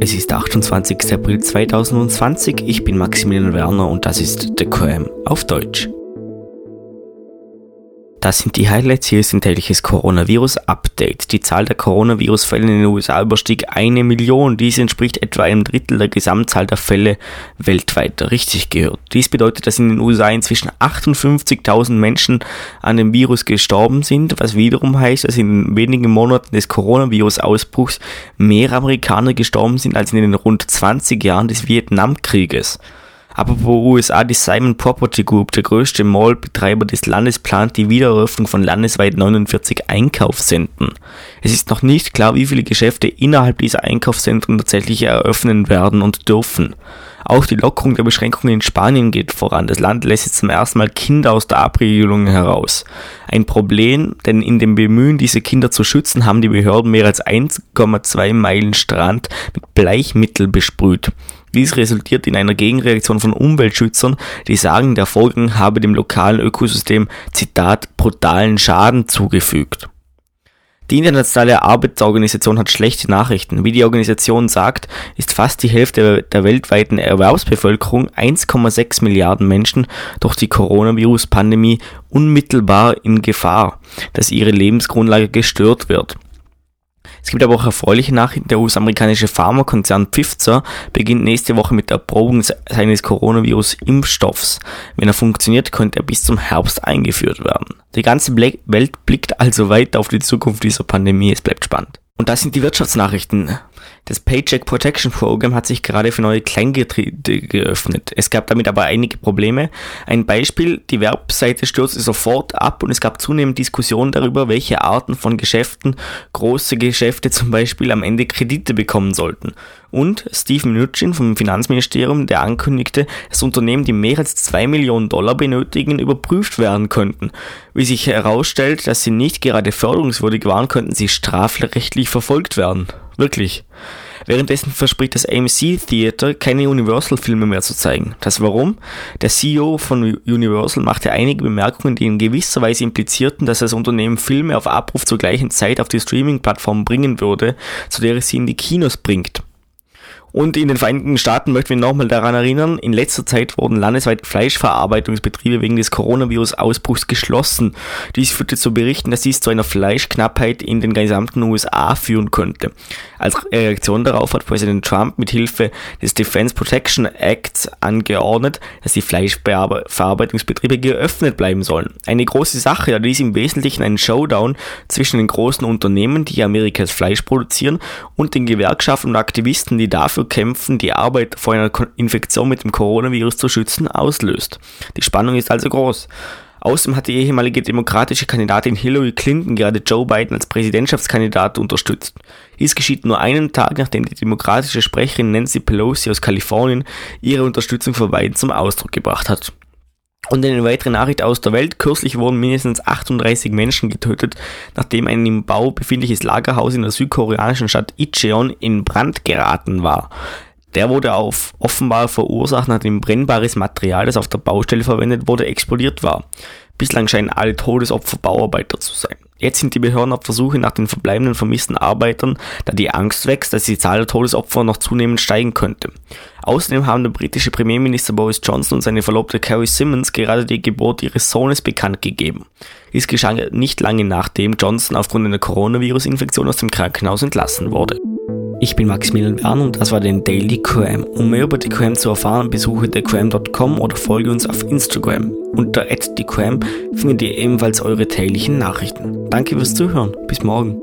Es ist 28. April 2020, ich bin Maximilian Werner und das ist The QM auf Deutsch. Das sind die Highlights. Hier ist ein tägliches Coronavirus-Update. Die Zahl der Coronavirus-Fälle in den USA überstieg eine Million. Dies entspricht etwa einem Drittel der Gesamtzahl der Fälle weltweit. Richtig gehört. Dies bedeutet, dass in den USA inzwischen 58.000 Menschen an dem Virus gestorben sind, was wiederum heißt, dass in wenigen Monaten des Coronavirus-Ausbruchs mehr Amerikaner gestorben sind als in den rund 20 Jahren des Vietnamkrieges. Wo USA die Simon Property Group, der größte Mallbetreiber des Landes, plant die Wiedereröffnung von landesweit 49 Einkaufszentren. Es ist noch nicht klar, wie viele Geschäfte innerhalb dieser Einkaufszentren tatsächlich eröffnen werden und dürfen. Auch die Lockerung der Beschränkungen in Spanien geht voran. Das Land lässt jetzt zum ersten Mal Kinder aus der Abregelung heraus. Ein Problem, denn in dem Bemühen, diese Kinder zu schützen, haben die Behörden mehr als 1,2 Meilen Strand mit Bleichmittel besprüht. Dies resultiert in einer Gegenreaktion von Umweltschützern, die sagen, der Vorgang habe dem lokalen Ökosystem, Zitat, brutalen Schaden zugefügt. Die Internationale Arbeitsorganisation hat schlechte Nachrichten. Wie die Organisation sagt, ist fast die Hälfte der weltweiten Erwerbsbevölkerung 1,6 Milliarden Menschen durch die Coronavirus-Pandemie unmittelbar in Gefahr, dass ihre Lebensgrundlage gestört wird. Es gibt aber auch erfreuliche Nachrichten. Der US-amerikanische Pharmakonzern Pfizer beginnt nächste Woche mit der Erprobung seines Coronavirus-Impfstoffs. Wenn er funktioniert, könnte er bis zum Herbst eingeführt werden. Die ganze Welt blickt also weiter auf die Zukunft dieser Pandemie. Es bleibt spannend. Und das sind die Wirtschaftsnachrichten. Das Paycheck Protection Program hat sich gerade für neue Kleingetriebe geöffnet. Es gab damit aber einige Probleme. Ein Beispiel, die Webseite stürzte sofort ab und es gab zunehmend Diskussionen darüber, welche Arten von Geschäften, große Geschäfte zum Beispiel, am Ende Kredite bekommen sollten. Und Steve Mnuchin vom Finanzministerium, der ankündigte, dass Unternehmen, die mehr als zwei Millionen Dollar benötigen, überprüft werden könnten. Wie sich herausstellt, dass sie nicht gerade förderungswürdig waren, könnten sie strafrechtlich verfolgt werden. Wirklich. Währenddessen verspricht das AMC Theater keine Universal-Filme mehr zu zeigen. Das warum? Der CEO von Universal machte einige Bemerkungen, die in gewisser Weise implizierten, dass das Unternehmen Filme auf Abruf zur gleichen Zeit auf die Streaming-Plattform bringen würde, zu der es sie in die Kinos bringt. Und in den Vereinigten Staaten möchten wir nochmal daran erinnern, in letzter Zeit wurden landesweit Fleischverarbeitungsbetriebe wegen des Coronavirus-Ausbruchs geschlossen. Dies führte zu Berichten, dass dies zu einer Fleischknappheit in den gesamten USA führen könnte. Als Reaktion darauf hat Präsident Trump mit Hilfe des Defense Protection Acts angeordnet, dass die Fleischverarbeitungsbetriebe geöffnet bleiben sollen. Eine große Sache, da dies im Wesentlichen ein Showdown zwischen den großen Unternehmen, die Amerikas Fleisch produzieren, und den Gewerkschaften und Aktivisten, die dafür kämpfen, die Arbeit vor einer Infektion mit dem Coronavirus zu schützen, auslöst. Die Spannung ist also groß. Außerdem hat die ehemalige demokratische Kandidatin Hillary Clinton gerade Joe Biden als Präsidentschaftskandidat unterstützt. Dies geschieht nur einen Tag, nachdem die demokratische Sprecherin Nancy Pelosi aus Kalifornien ihre Unterstützung für Biden zum Ausdruck gebracht hat. Und eine weitere Nachricht aus der Welt. Kürzlich wurden mindestens 38 Menschen getötet, nachdem ein im Bau befindliches Lagerhaus in der südkoreanischen Stadt Icheon in Brand geraten war. Der wurde auf offenbar verursacht, nachdem brennbares Material, das auf der Baustelle verwendet wurde, explodiert war. Bislang scheinen alle Todesopfer Bauarbeiter zu sein. Jetzt sind die Behörden auf Versuche nach den verbleibenden vermissten Arbeitern, da die Angst wächst, dass die Zahl der Todesopfer noch zunehmend steigen könnte. Außerdem haben der britische Premierminister Boris Johnson und seine Verlobte Carrie Simmons gerade die Geburt ihres Sohnes bekannt gegeben. Dies geschah nicht lange nachdem Johnson aufgrund einer Coronavirus-Infektion aus dem Krankenhaus entlassen wurde. Ich bin Maximilian Werner und das war den Daily QM. Um mehr über die QM zu erfahren, besuche theqm.com oder folge uns auf Instagram. Unter @theqm findet ihr ebenfalls eure täglichen Nachrichten. Danke fürs Zuhören. Bis morgen.